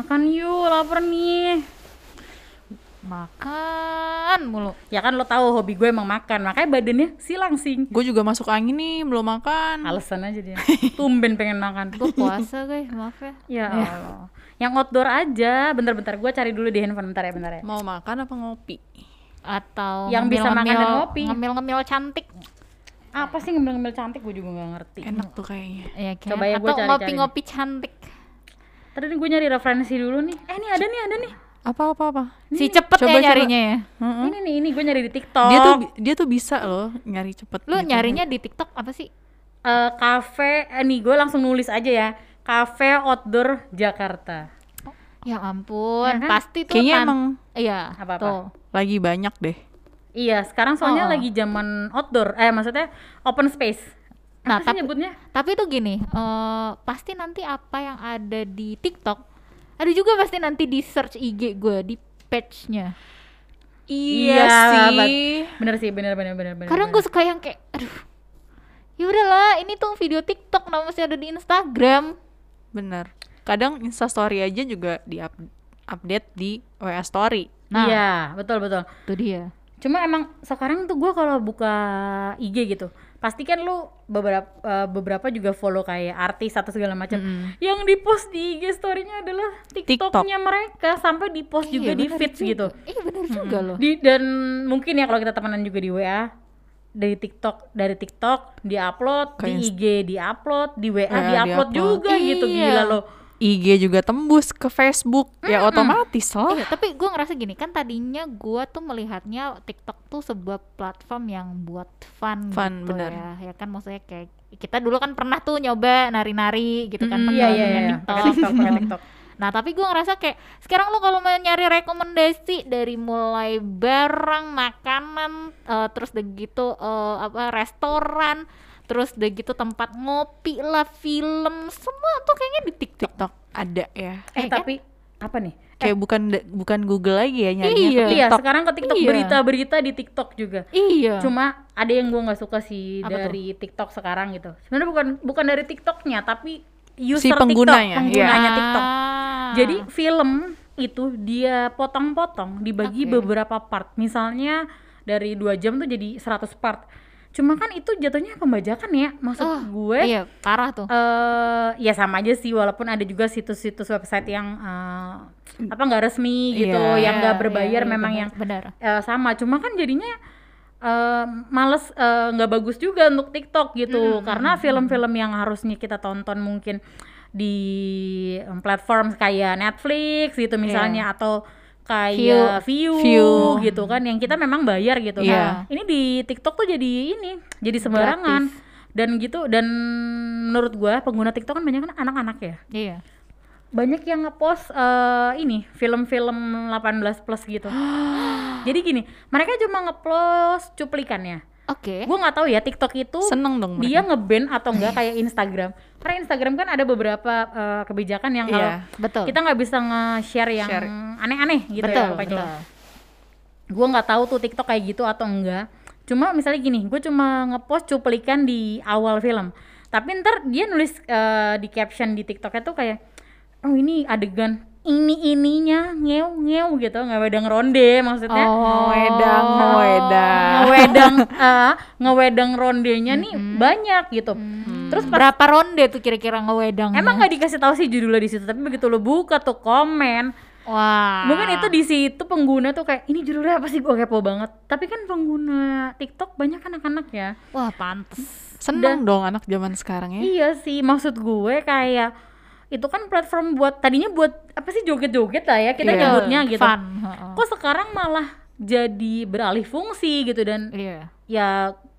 Makan yuk, lapar nih. Makan mulu. Ya kan lo tahu hobi gue emang makan, makanya badannya silang sing. Gue juga masuk angin nih, belum makan. Alasan aja dia. Tumben pengen makan. Gue puasa guys, maaf ya. Ya Allah. Yang outdoor aja. Bentar-bentar gue cari dulu di handphone bentar ya, bentar ya. Mau makan apa ngopi? Atau Yang bisa makan dan ngemil-ngemil- ngopi. Ngemil-ngemil cantik. Apa sih ngemil-ngemil cantik gue juga gak ngerti. Enak tuh kayaknya. Ya, kan? Coba ya cari-cari. ngopi-ngopi cantik. Tadi gue nyari referensi dulu nih. Eh, nih ada nih, ada nih. Apa apa apa? Si cepet Coba, ya coba. nyarinya ya. Heeh. Ini nih, ini gue nyari di TikTok. Dia tuh dia tuh bisa loh nyari cepet. Lu gitu. nyarinya di TikTok apa sih? eh cafe eh, nih gue langsung nulis aja ya. Cafe Outdoor Jakarta. Ya ampun, Ya kan? pasti tuh Kayaknya kan- emang Iya, Apa-apa? tuh. lagi banyak deh. Iya, sekarang soalnya Oh. lagi zaman outdoor. Eh, maksudnya open space. Nah, Apa tapi- nyebutnya? Tapi tuh gini, eh pasti nanti apa yang ada di TikTok, ada juga pasti nanti di search IG gue di page-nya. Iya, Bat. sih. Bener sih, bener bener bener bener. Kadang gue suka yang kayak, aduh, ya udahlah, ini tuh video TikTok, nama masih ada di Instagram. Bener. Kadang Insta Story aja juga di up- update di WA Story. Nah, Iya, betul betul. itu dia. Cuma emang sekarang tuh gue kalau buka IG gitu, pasti kan lu beberapa eh, beberapa juga follow kayak artis atau segala macam. Yang di post di IG story-nya adalah TikTok-nya mereka sampai di post juga Iya, di feeds juga. gitu. Iya bener juga loh. Di dan mungkin ya kalau kita temenan juga di WA dari TikTok dari TikTok di-upload, di IG di-upload, di WA WA di-upload di-upload. juga gitu Iya. gila lo. IG juga tembus ke Facebook. Ya otomatis lah. Iya, tapi gue ngerasa gini kan tadinya gue tuh melihatnya TikTok tuh sebuah platform yang buat fun, Fun, gitu bener. ya. Ya kan maksudnya kayak kita dulu kan pernah tuh nyoba nari-nari gitu kan Mm, pakai Iya iya iya. TikTok. TikTok, pakai TikTok. Nah tapi gue ngerasa kayak sekarang lo kalau mau nyari rekomendasi dari mulai barang, makanan, eh, terus udah gitu eh, apa restoran, terus udah gitu tempat ngopi lah, film, semua tuh kayaknya di TikTok. TikTok ada ya. Eh, Eh, kan? tapi apa nih? Kayak bukan da- bukan Google lagi ya nyarinya Iya. Iya, sekarang ke TikTok Iya. berita-berita di TikTok juga. Iya. Cuma ada yang gue nggak suka sih Apa tuh? dari TikTok sekarang gitu. Sebenarnya bukan bukan dari TikToknya, tapi user Si penggunanya, TikTok, penggunanya Ah. TikTok. Jadi film itu dia potong-potong dibagi Oke. beberapa part. Misalnya dari dua jam tuh jadi 100 part. Cuma kan itu jatuhnya pembajakan ya. Maksud Oh, gue iya parah tuh. eh ya sama aja sih walaupun ada juga situs-situs website yang eh, apa nggak resmi gitu, Iya. yang nggak Iya, berbayar iya, iya, memang benar, yang benar. eh, sama cuma kan jadinya eh, males nggak bagus juga untuk TikTok gitu karena film-film yang harusnya kita tonton mungkin di platform kayak Netflix gitu misalnya atau kayak view, View. gitu kan yang kita memang bayar gitu Iya. Nah, ini di TikTok tuh jadi ini jadi sembarangan dan gitu dan menurut gua pengguna TikTok kan banyak kan anak-anak ya Iya. banyak yang ngepost eh, ini film-film 18 plus gitu. Jadi gini, mereka cuma ngepost cuplikannya. Oke. Gue nggak tahu ya TikTok itu Seneng dong dia mereka. ngeban atau enggak kayak Instagram. Karena Instagram kan ada beberapa eh, kebijakan yang kalau Iya. Betul. kita nggak bisa nge-share yang aneh-aneh gitu betul, ya pokoknya. betul. Gue nggak tahu tuh TikTok kayak gitu atau enggak. Cuma misalnya gini, gue cuma ngepost cuplikan di awal film. Tapi ntar dia nulis eh, di caption di TikToknya tuh kayak, oh ini adegan ini ininya ngeu ngeu gitu ngewedang ronde maksudnya Oh. Ngewedang, ngewedang. ngewedang eh, ngewedang rondenya nih banyak gitu terus pas Berapa ronde tuh kira-kira ngewedang? emang nggak dikasih tahu sih judulnya di situ tapi begitu lo buka tuh komen Wah. Mungkin itu di situ pengguna tuh kayak ini judulnya apa sih gue kepo banget. Tapi kan pengguna TikTok banyak anak-anak ya. Wah, pantes. Seneng dong anak zaman sekarang ya. Iya sih, maksud gue kayak itu kan platform buat tadinya buat apa sih joget-joget lah ya kita Iya. nyebutnya gitu. Fun. Kok sekarang malah jadi beralih fungsi gitu dan Iya. ya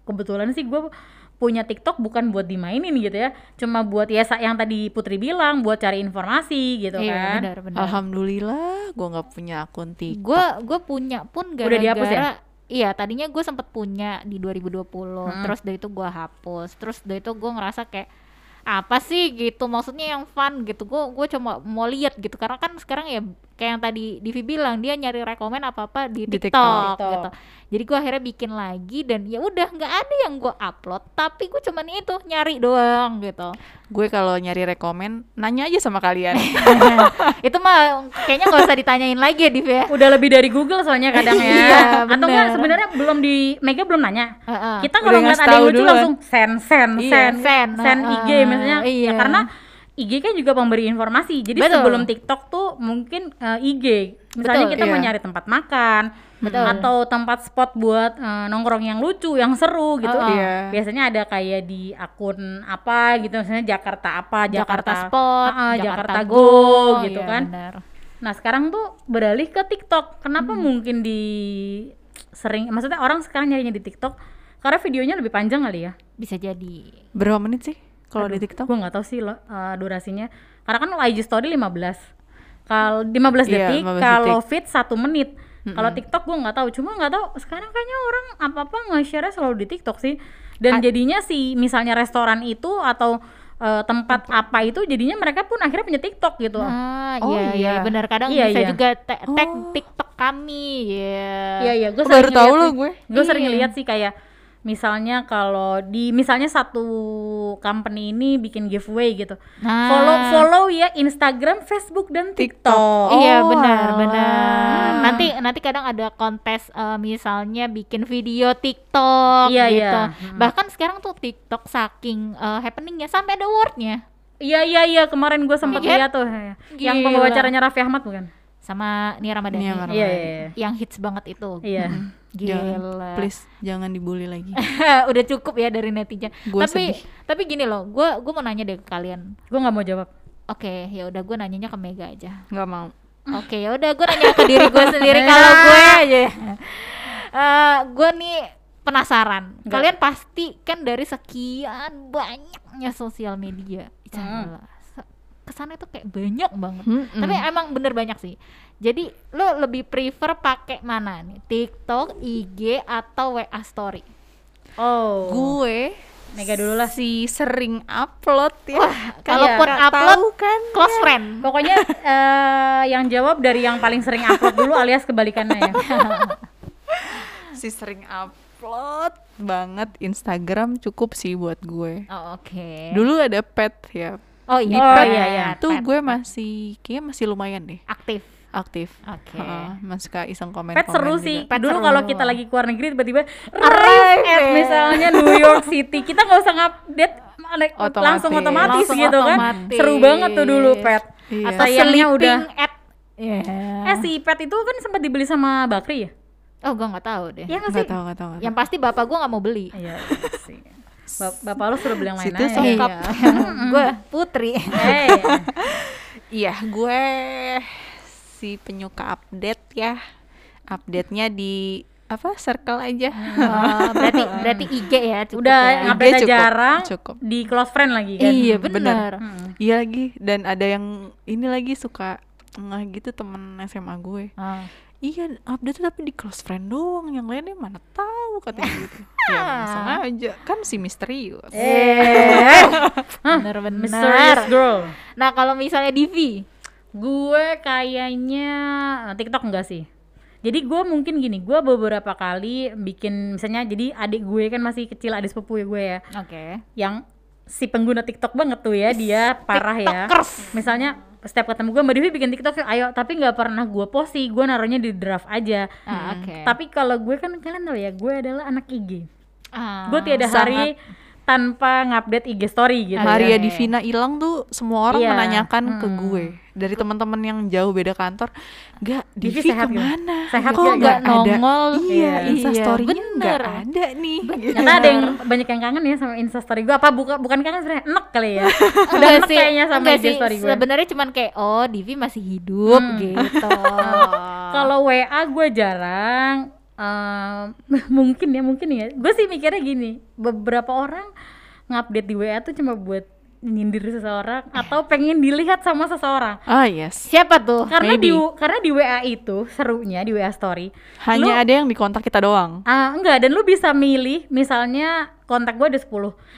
kebetulan sih gue punya TikTok bukan buat dimainin gitu ya, cuma buat ya sa- yang tadi Putri bilang buat cari informasi gitu Iya, kan. benar, benar. Alhamdulillah gue nggak punya akun TikTok. gue gue punya pun Udah dihapus ya? gara-gara iya tadinya gue sempet punya di 2020 Hmm. terus dari itu gue hapus terus dari itu gue ngerasa kayak apa sih? gitu. Maksudnya yang fun gitu. Gue gue cuma mau lihat gitu. Karena kan sekarang ya kayak yang tadi Divi bilang dia nyari rekomen apa apa di, Di TikTok, TikTok. gitu jadi gue akhirnya bikin lagi dan ya udah nggak ada yang gue upload tapi gue cuman itu nyari doang gitu gue kalau nyari rekomen nanya aja sama kalian itu mah kayaknya nggak usah ditanyain lagi ya Div ya Udah lebih dari Google soalnya kadang ya. Iya, Atau enggak sebenarnya belum di Mega belum nanya. Heeh. Kita Udah kalau ngeliat ngasih ada yang lucu duluan. langsung send send Iya, send send, send heeh, IG misalnya ya iya. karena IG kan juga pemberi informasi. Jadi Betul. sebelum TikTok tuh mungkin eh, IG. Misalnya Betul, kita mau iya. nyari tempat makan Betul. atau tempat spot buat eh, nongkrong yang lucu, yang seru gitu. Heeh. Iya. Biasanya ada kayak di akun apa gitu misalnya Jakarta apa, Jakarta, Jakarta, Spot, Heeh, Jakarta, Jakarta Go, Go gitu iya, kan. bener. Nah sekarang tuh beralih ke TikTok. Kenapa mungkin di sering, maksudnya orang sekarang nyarinya di TikTok karena videonya lebih panjang kali ya. bisa jadi berapa menit sih kalau di TikTok Gue nggak tahu sih lo, eh, durasinya. Karena kan IG story 15 kalau 15 Iya, detik, 15 kalau feed satu menit. Kalau TikTok gue nggak tahu, cuma nggak tahu sekarang kayaknya orang apa apa nge-share selalu di TikTok sih. Dan jadinya si misalnya restoran itu atau eh, tempat apa itu jadinya mereka pun akhirnya punya TikTok gitu. Ah, Oh, iya, iya, iya. benar. Kadang Iya, bisa iya. juga ta- tag Oh. TikTok kami, ya. Iya iya, gue baru tahu loh gue. Gue sering Iya. lihat sih kayak misalnya kalau di misalnya satu company ini bikin giveaway gitu. Nah. Follow follow ya Instagram, Facebook dan TikTok. Iya Oh, benar alah. benar. Nanti nanti kadang ada kontes eh, misalnya bikin video TikTok Iya, gitu. iya. Hmm. Bahkan sekarang tuh TikTok saking eh, happeningnya sampai ada awardnya Iya iya iya, kemarin gue sempat Iya. lihat tuh yang pembawa Gila. acaranya Raffi Ahmad bukan? sama Nia Ramadhani. Nia Ramadhani. Iya iya. iya. Yang hits banget itu. Iya. Jangan, Gila. please jangan dibully lagi Udah cukup ya dari netizen. Gua tapi sedih. tapi gini loh, gua gua mau nanya deh ke kalian. Gue nggak mau jawab. Oke, ya udah gue nanyanya ke Mega aja. nggak mau Oke, ya udah gue nanya ke diri gue sendiri kalau gue aja. Eh, gue nih penasaran. Enggak. Kalian pasti kan dari sekian banyaknya sosial media. Hmm. Ke sana itu kayak banyak banget. Mm-mm. Tapi emang bener banyak sih. Jadi lo lebih prefer pakai mana nih? TikTok, IG atau WA Story? Oh. gue Mega dulu lah. si sering upload ya Kalaupun Nggak upload tahu kan close friend. Pokoknya eh, yang jawab dari yang paling sering upload dulu alias kebalikannya ya. si sering upload banget Instagram cukup sih buat gue Oh, Oke. dulu ada pet ya Oh iya. Oh, pet, iya, iya. tuh pet, gue masih kayaknya masih lumayan deh aktif. aktif Oke. Heeh, masih suka iseng komen Pet seru sih. Pet Dulu seru. kalau kita lagi keluar negeri tiba-tiba Arrive, at ya. misalnya New York City, kita nggak usah ngupdate like, Otomatis. langsung otomatis Langsung gitu kan. otomatis. Seru banget tuh dulu Pet. Iya. Atau sayangnya udah at Iya. Eh si Pet itu kan sempat dibeli sama Bakri ya? Oh, gua nggak tahu deh. Iya nggak sih? tahu nggak tahu nggak Yang pasti bapak gua nggak mau beli. Iya sih. Bap- Bapak lo suruh beli yang lain Situ aja. sokap. gue putri. Iya, gue si penyuka update ya. Update-nya di apa? Circle aja. Oh, berarti berarti IG ya cukup udah ya. ngapain cukup, jarang cukup. di close friend lagi kan? Iya benar. Mm. Iya lagi dan ada yang ini lagi suka nggak gitu temen SMA gue. Ah. Iya update tapi di close friend doang, yang lainnya mana tahu katanya gitu. ya langsung aja kan si misterius. Eh, Bener-bener. mysterious girl. Nah kalau misalnya Divi, Gue kayaknya eh, TikTok enggak sih. Jadi gue mungkin gini, gue beberapa kali bikin misalnya jadi adik gue kan masih kecil adik sepupu ya gue ya, oke. yang si pengguna TikTok banget tuh ya dia parah ya. Tiktokers. Misalnya setiap ketemu gue Mbak Devi bikin TikTok ayo tapi nggak pernah gue post sih, gue naruhnya di draft aja. Ah, oke. Tapi kalau gue kan kalian tahu ya, gue adalah anak IG. Ah, gue tiada hari tanpa ngupdate IG story gitu. Maria ya. Divina hilang tuh semua orang Iya. menanyakan ke Hmm. gue dari teman-teman yang jauh beda kantor, "Gak, Divi Divi sehat gitu? ke mana? Sehat Kok gak? nggak Nggak ada?" nongol. Iya, Iya, instastorynya nggak bener. ada nih. Ternyata ada yang banyak yang kangen ya sama Instastory gue. Apa buka, bukan kangen sebenarnya enek kali ya. Udah Enggak enek kayaknya sama enggak IG sih. story gue. Sebenarnya cuman kayak oh Divi masih hidup Hmm. gitu. Kalau WA gue jarang. Eh, mungkin ya mungkin ya. Gue sih mikirnya gini. Beberapa orang ngupdate di WA tuh cuma buat nyindir seseorang atau pengen dilihat sama seseorang. Ah, yes. Siapa tuh? Karena di Maybe. karena di WA itu serunya di WA story. Hanya ada yang di kontak kita doang. Ah, enggak dan lu bisa milih misalnya kontak gue ada 10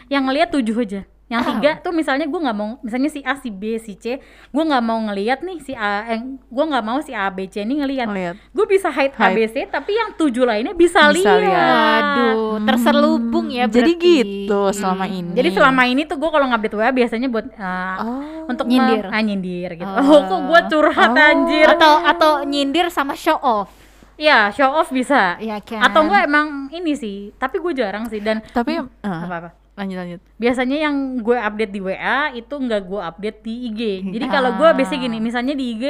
yang ngeliat 7 aja yang tiga tuh misalnya gue nggak mau misalnya si A si B si C gue nggak mau ngelihat nih si A eh, gue nggak mau si A B C ini ngelihat Ngeliat. gue bisa hide A Hide. B C tapi yang tujuh lainnya bisa, Bisa lihat lihat. Waduh, terselubung ya Jadi berarti. gitu selama ini. jadi selama ini tuh gue kalau ngupdate WA biasanya buat uh, Oh. untuk Nyindir. ah, nyindir gitu Oh. oh, kok gue curhat Oh. anjir atau atau nyindir sama show off. Iya, show off bisa. Iya kan? Atau enggak emang ini sih, tapi gue jarang sih dan Tapi ah, apa-apa. Lanjut lanjut. Biasanya yang gue update di WA itu enggak gue update di IG. Jadi kalau gue Ah. biasanya gini, misalnya di IG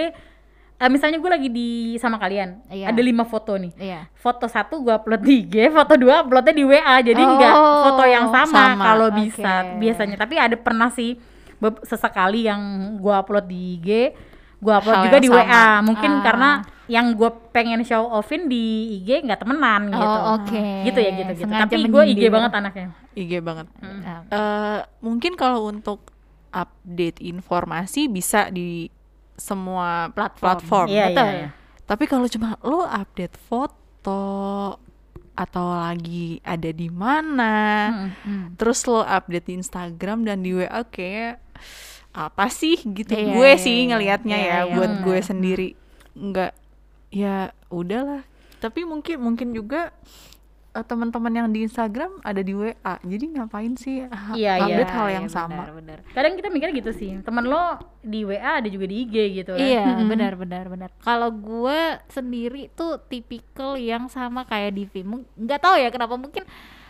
eh, misalnya gue lagi di sama kalian, Iya. ada lima foto nih. Iya. Foto satu gue upload di IG, foto dua uploadnya di WA. Jadi Oh, foto yang sama, sama. kalau bisa biasanya. Tapi ada pernah sih sesekali yang gue upload di IG, gue upload Hal juga di sama. WA. Mungkin Ah. karena yang gue pengen show offin di IG nggak temenan gitu. Oh, oke. Gitu ya gitu gitu. Sengaja Tapi gue IG menyindir. banget anaknya. IG banget. Nah, Eh, mungkin kalau untuk update informasi bisa di semua Platform. platform. Iya, betul. iya, iya. Tapi kalau cuma lo update foto atau lagi ada di mana, Mm-mm. hmm. terus lo update di Instagram dan di WA kayak apa sih gitu. Iya, gue iya, sih ngelihatnya Iya, ya iya, buat benar. gue sendiri nggak ya udahlah. Tapi mungkin mungkin juga eh, teman-teman yang di Instagram ada di WA. Jadi ngapain sih ha- Iya, iya. update hal yang Iya, sama? benar, benar. Kadang kita mikirnya gitu sih. Temen lo di WA ada juga di IG gitu kan. Iya, benar benar benar. Kalau gue sendiri tuh tipikal yang sama kayak Divi. Nggak tahu ya kenapa mungkin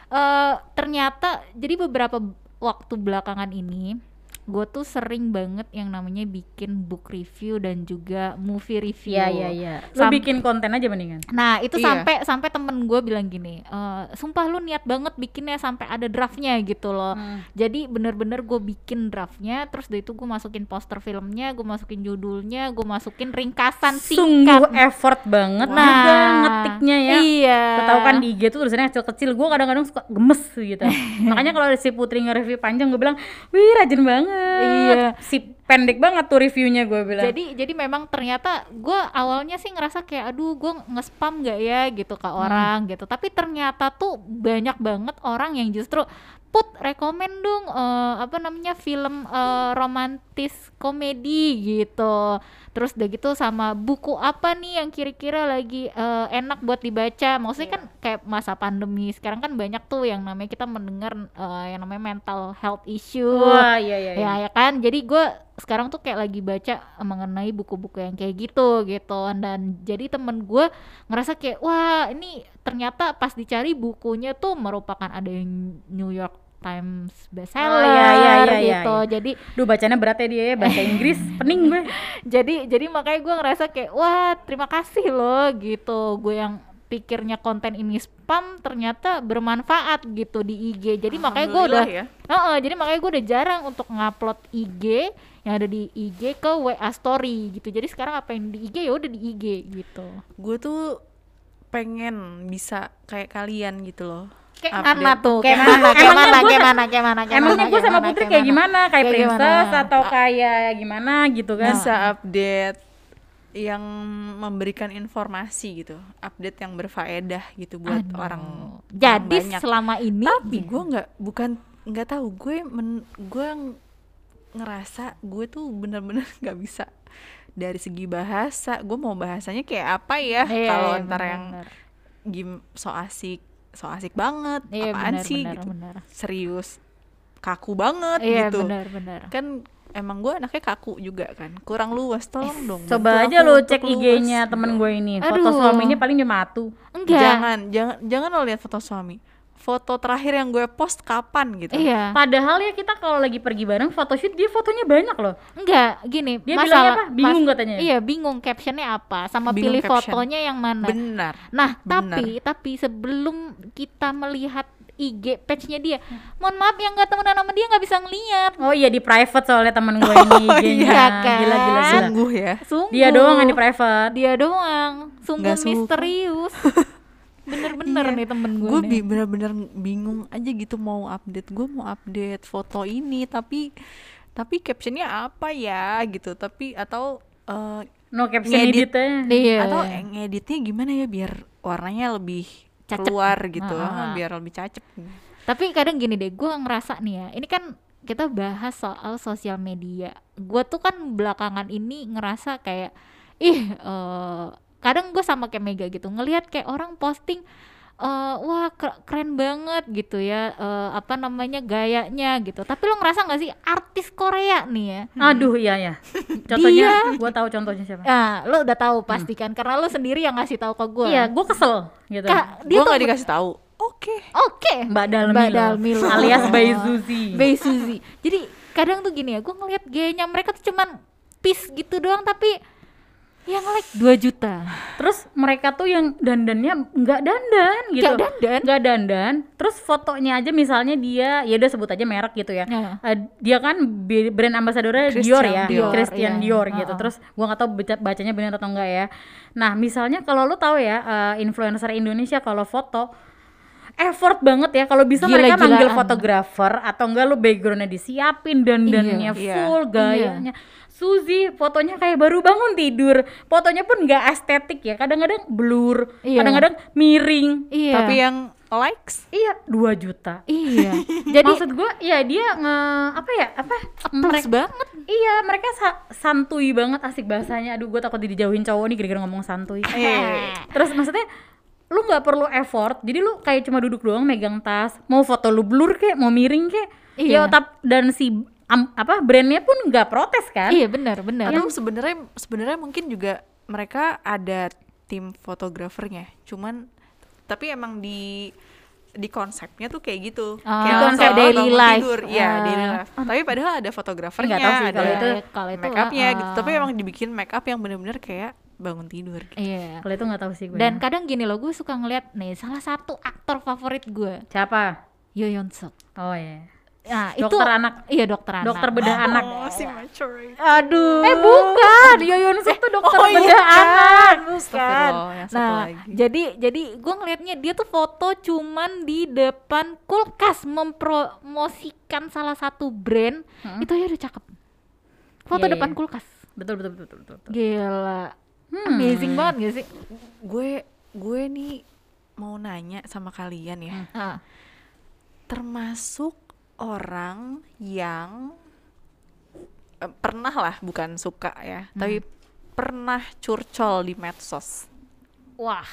eh ternyata jadi beberapa waktu belakangan ini gue tuh sering banget yang namanya bikin book review dan juga movie review. Iya, iya, iya. Lo Sam- bikin konten aja mendingan. Nah itu Iya. sampai sampai temen gue bilang gini, "Eh, sumpah lu niat banget bikinnya sampai ada draftnya gitu loh. Hmm. Jadi bener-bener gue bikin draftnya, terus dari itu gue masukin poster filmnya, gue masukin judulnya, gue masukin ringkasan Sungguh singkat. effort banget Nah, juga ngetiknya ya. Iya. Tau kan di IG tuh tulisannya kecil-kecil, gue kadang-kadang suka gemes gitu. Makanya kalau si Putri nge-review panjang, gue bilang, wih rajin banget. Iya. Si pendek banget tuh reviewnya gue bilang. Jadi jadi memang ternyata gue awalnya sih ngerasa kayak aduh gue nge-spam gak ya gitu ke Hmm. orang gitu. Tapi ternyata tuh banyak banget orang yang justru put rekomend dong eh, apa namanya film eh, romantis komedi gitu. Terus udah gitu sama buku apa nih yang kira-kira lagi eh, enak buat dibaca. Maksudnya Iya. kan kayak masa pandemi sekarang kan banyak tuh yang namanya kita mendengar eh, yang namanya mental health issue Wah, iya, iya. iya. ya ya kan jadi gue sekarang tuh kayak lagi baca mengenai buku-buku yang kayak gitu gitu dan jadi temen gue ngerasa kayak wah ini ternyata pas dicari bukunya tuh merupakan ada yang New York Times bestseller Oh, iya, iya, iya, iya, gitu iya. jadi Duh bacanya berat ya dia ya, bahasa Inggris, pening gue. jadi jadi makanya gue ngerasa kayak wah terima kasih loh gitu gue yang pikirnya konten ini spam ternyata bermanfaat gitu di IG jadi makanya gue udah ya. Heeh, jadi makanya gue udah jarang untuk ngupload IG yang ada di IG ke WA story gitu. Jadi sekarang apa yang di IG ya udah di IG gitu. Gue tuh pengen bisa kayak kalian gitu loh. Kayak mana tuh Kayak kayak mana mana? kayak Emangnya mana gua kayak mana kayak mana kayak Emangnya mana, gue sama mana, Putri kayak gimana? Kayak, Kayak princess atau kayak gimana gitu kan? bisa update yang memberikan informasi gitu update yang berfaedah gitu buat Aduh. orang jadi orang banyak. selama ini tapi gue nggak bukan nggak tahu. Gue men gue ng- ngerasa gue tuh bener-bener nggak bisa. Dari segi bahasa gue mau bahasanya kayak apa ya? Iya, kalau iya, ntar bener, yang bener. gim so asik so asik banget. Iya apaan benar sih benar gitu? benar. Serius kaku banget iya gitu. benar benar. Kan emang gue anaknya kaku juga kan kurang luas tolong dong Coba aja lo cek IG-nya temen gue ini. Foto Aduh. suaminya paling cuma satu. enggak jangan jangan jangan lo lihat foto suami foto terakhir yang gue post kapan gitu iya Padahal ya kita kalau lagi pergi bareng photoshoot dia fotonya banyak loh. enggak gini Dia bilangnya apa? Bingung katanya. iya bingung captionnya apa sama Bingung pilih caption. fotonya yang mana benar Nah, Benar. tapi tapi sebelum kita melihat IG page-nya dia, mohon maaf yang nggak temenan sama dia nggak bisa ngeliat. Oh iya di private soalnya temen gue ini Oh, IG-nya. iya kan? Gila gila gila. sungguh ya Sungguh. Dia doang yang di private. Dia doang. Sungguh misterius. Bener-bener Iya. nih temen gue. gue bener-bener bingung aja gitu mau update gue mau update foto ini tapi tapi captionnya apa ya gitu tapi atau eh, No caption Ngedit. editnya. Iya. atau ngeditnya gimana ya biar warnanya lebih Cacep. keluar gitu Ah, biar lebih cacep Tapi kadang gini deh, gue ngerasa nih ya, ini kan kita bahas soal sosial media. Gue tuh kan belakangan ini ngerasa kayak ih eh, kadang gue sama kayak Mega gitu ngelihat kayak orang posting eh, wah ke- keren banget gitu ya eh, apa namanya gayanya gitu. Tapi lo ngerasa nggak sih artis Korea nih ya? Aduh iya ya. Contohnya gua tahu contohnya siapa. Nah, lo udah tahu pasti kan karena lo sendiri yang ngasih tahu ke gue. Iya, gua kesel gitu. Gue dia tuh nggak dikasih tahu oke Oke. Mbak Dalmilo, Mbak Dalmilo. alias Bayi Suzy. Bay Suzy. Jadi kadang tuh gini ya, gue ngeliat gayanya mereka tuh cuman piece gitu doang tapi yang like 2 juta. Terus mereka tuh yang dandannya nggak dandan gitu. Nggak dandan? Nggak dandan. Terus fotonya aja misalnya dia ya udah sebut aja merek gitu ya. Ya. Eh, dia kan brand ambassadornya Christian Dior ya, Dior. Christian iya. Dior gitu. Heeh. Terus gua nggak tahu baca bacanya benar atau enggak ya. Nah, misalnya kalau lu tahu ya eh, influencer Indonesia kalau foto effort banget ya kalau bisa mereka Gila-gilaan. manggil fotografer atau enggak lu backgroundnya disiapin dandannya Iya, iya. full gayanya Suzy fotonya kayak baru bangun tidur fotonya pun nggak estetik ya kadang-kadang blur Iya. kadang-kadang miring Iya. tapi yang likes iya 2 juta iya. Jadi maksud gua ya dia nge apa ya apa mereka banget. iya mereka sa- santuy banget asik bahasanya aduh gua takut dijauhin cowok nih gara-gara ngomong santuy Eh. terus maksudnya lu nggak perlu effort jadi lu kayak cuma duduk doang megang tas mau foto lu blur kayak mau miring ya Iya. tap dan si am- apa brandnya pun nggak protes kan Iya benar benar. atau sebenarnya sebenarnya mungkin juga mereka ada tim fotografernya cuman tapi emang di di konsepnya tuh kayak gitu Ah, kayak konsep daily life. tidur iya Ah. daily life tapi padahal ada fotografernya Nggak tahu sih ada kalau itu- kalau itu make upnya ah, gitu ah. tapi emang dibikin make up yang bener-bener kayak bangun tidur gitu. Iya. kalau itu nggak tahu sih gue Dan kadang gini loh, gue suka ngeliat nih salah satu aktor favorit gue, siapa Yoyon Suk. oh ya Nah, itu Dokter anak. Iya, dokter anak. dokter bedah anak oh si mature Aduh. eh bukan Yoyon Suk tuh dokter oh iya. bedah anak Astagfirullah, yang satu Nah, lagi. jadi jadi gue ngelihatnya dia tuh foto cuman di depan kulkas mempromosikan salah satu brand. Itu aja udah cakep. Foto Iya, iya. depan kulkas. betul betul betul betul, betul, betul. Gila. Hmm. Amazing banget gak sih? gue gue nih mau nanya sama kalian ya. Ah, termasuk orang yang eh, pernah lah bukan suka ya tapi pernah curcol di medsos. Wah,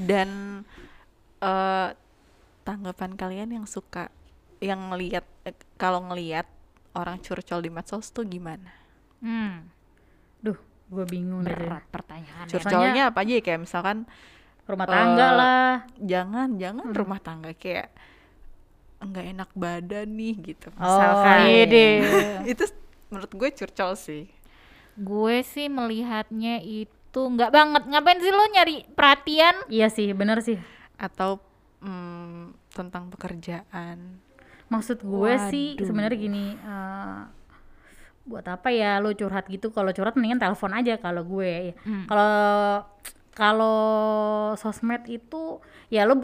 dan eh, tanggapan kalian yang suka yang ngelihat eh, kalau ngelihat orang curcol di medsos tuh gimana? Hmm, gue bingung deh berat pertanyaannya. curcolnya apa aja ya kayak misalkan rumah tangga Eh, lah jangan jangan rumah tangga kayak nggak enak badan nih gitu Oh, misalkan iya deh. itu menurut gue curcol sih Gue sih melihatnya itu nggak banget. Ngapain sih lo nyari perhatian? iya sih bener sih atau mm, tentang pekerjaan maksud gue sih Waduh. sebenarnya gini eh, buat apa ya lo curhat gitu kalau curhat mendingan telepon aja kalau gue ya. Hmm. kalau kalau sosmed itu ya lo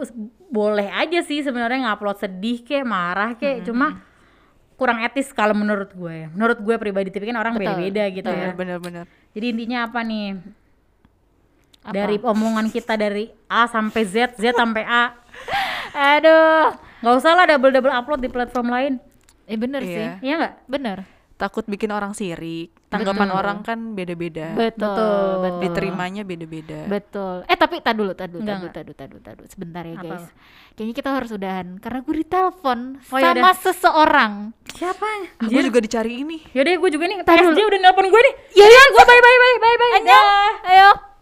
boleh aja sih sebenarnya ngupload sedih kayak marah kayak Hmm, cuma kurang etis kalau menurut gue ya. menurut gue pribadi tapi kan orang Betul, beda-beda gitu ya bener-bener jadi intinya apa nih Apa? dari omongan kita dari A sampai Z Z sampai A Aduh. nggak usah lah double double upload di platform lain Eh bener Iya. sih. iya nggak Bener. Takut bikin orang sirik tanggapan orang kan beda-beda Betul. Betul. Betul. diterimanya beda-beda Betul. Eh tapi tak dulu, tak dulu, tak dulu, tak dulu, tak dulu, tak dulu. Sebentar ya Apa? guys. Kayaknya kita harus udahan karena gue ditelepon Oh, ya sama udah. seseorang. siapa Ah, gue juga dicari ini Yaudah gue juga nih PSJ dulu. udah nelpon gue nih Iya, gue bye bye bye bye bye Annyeong. Ayo.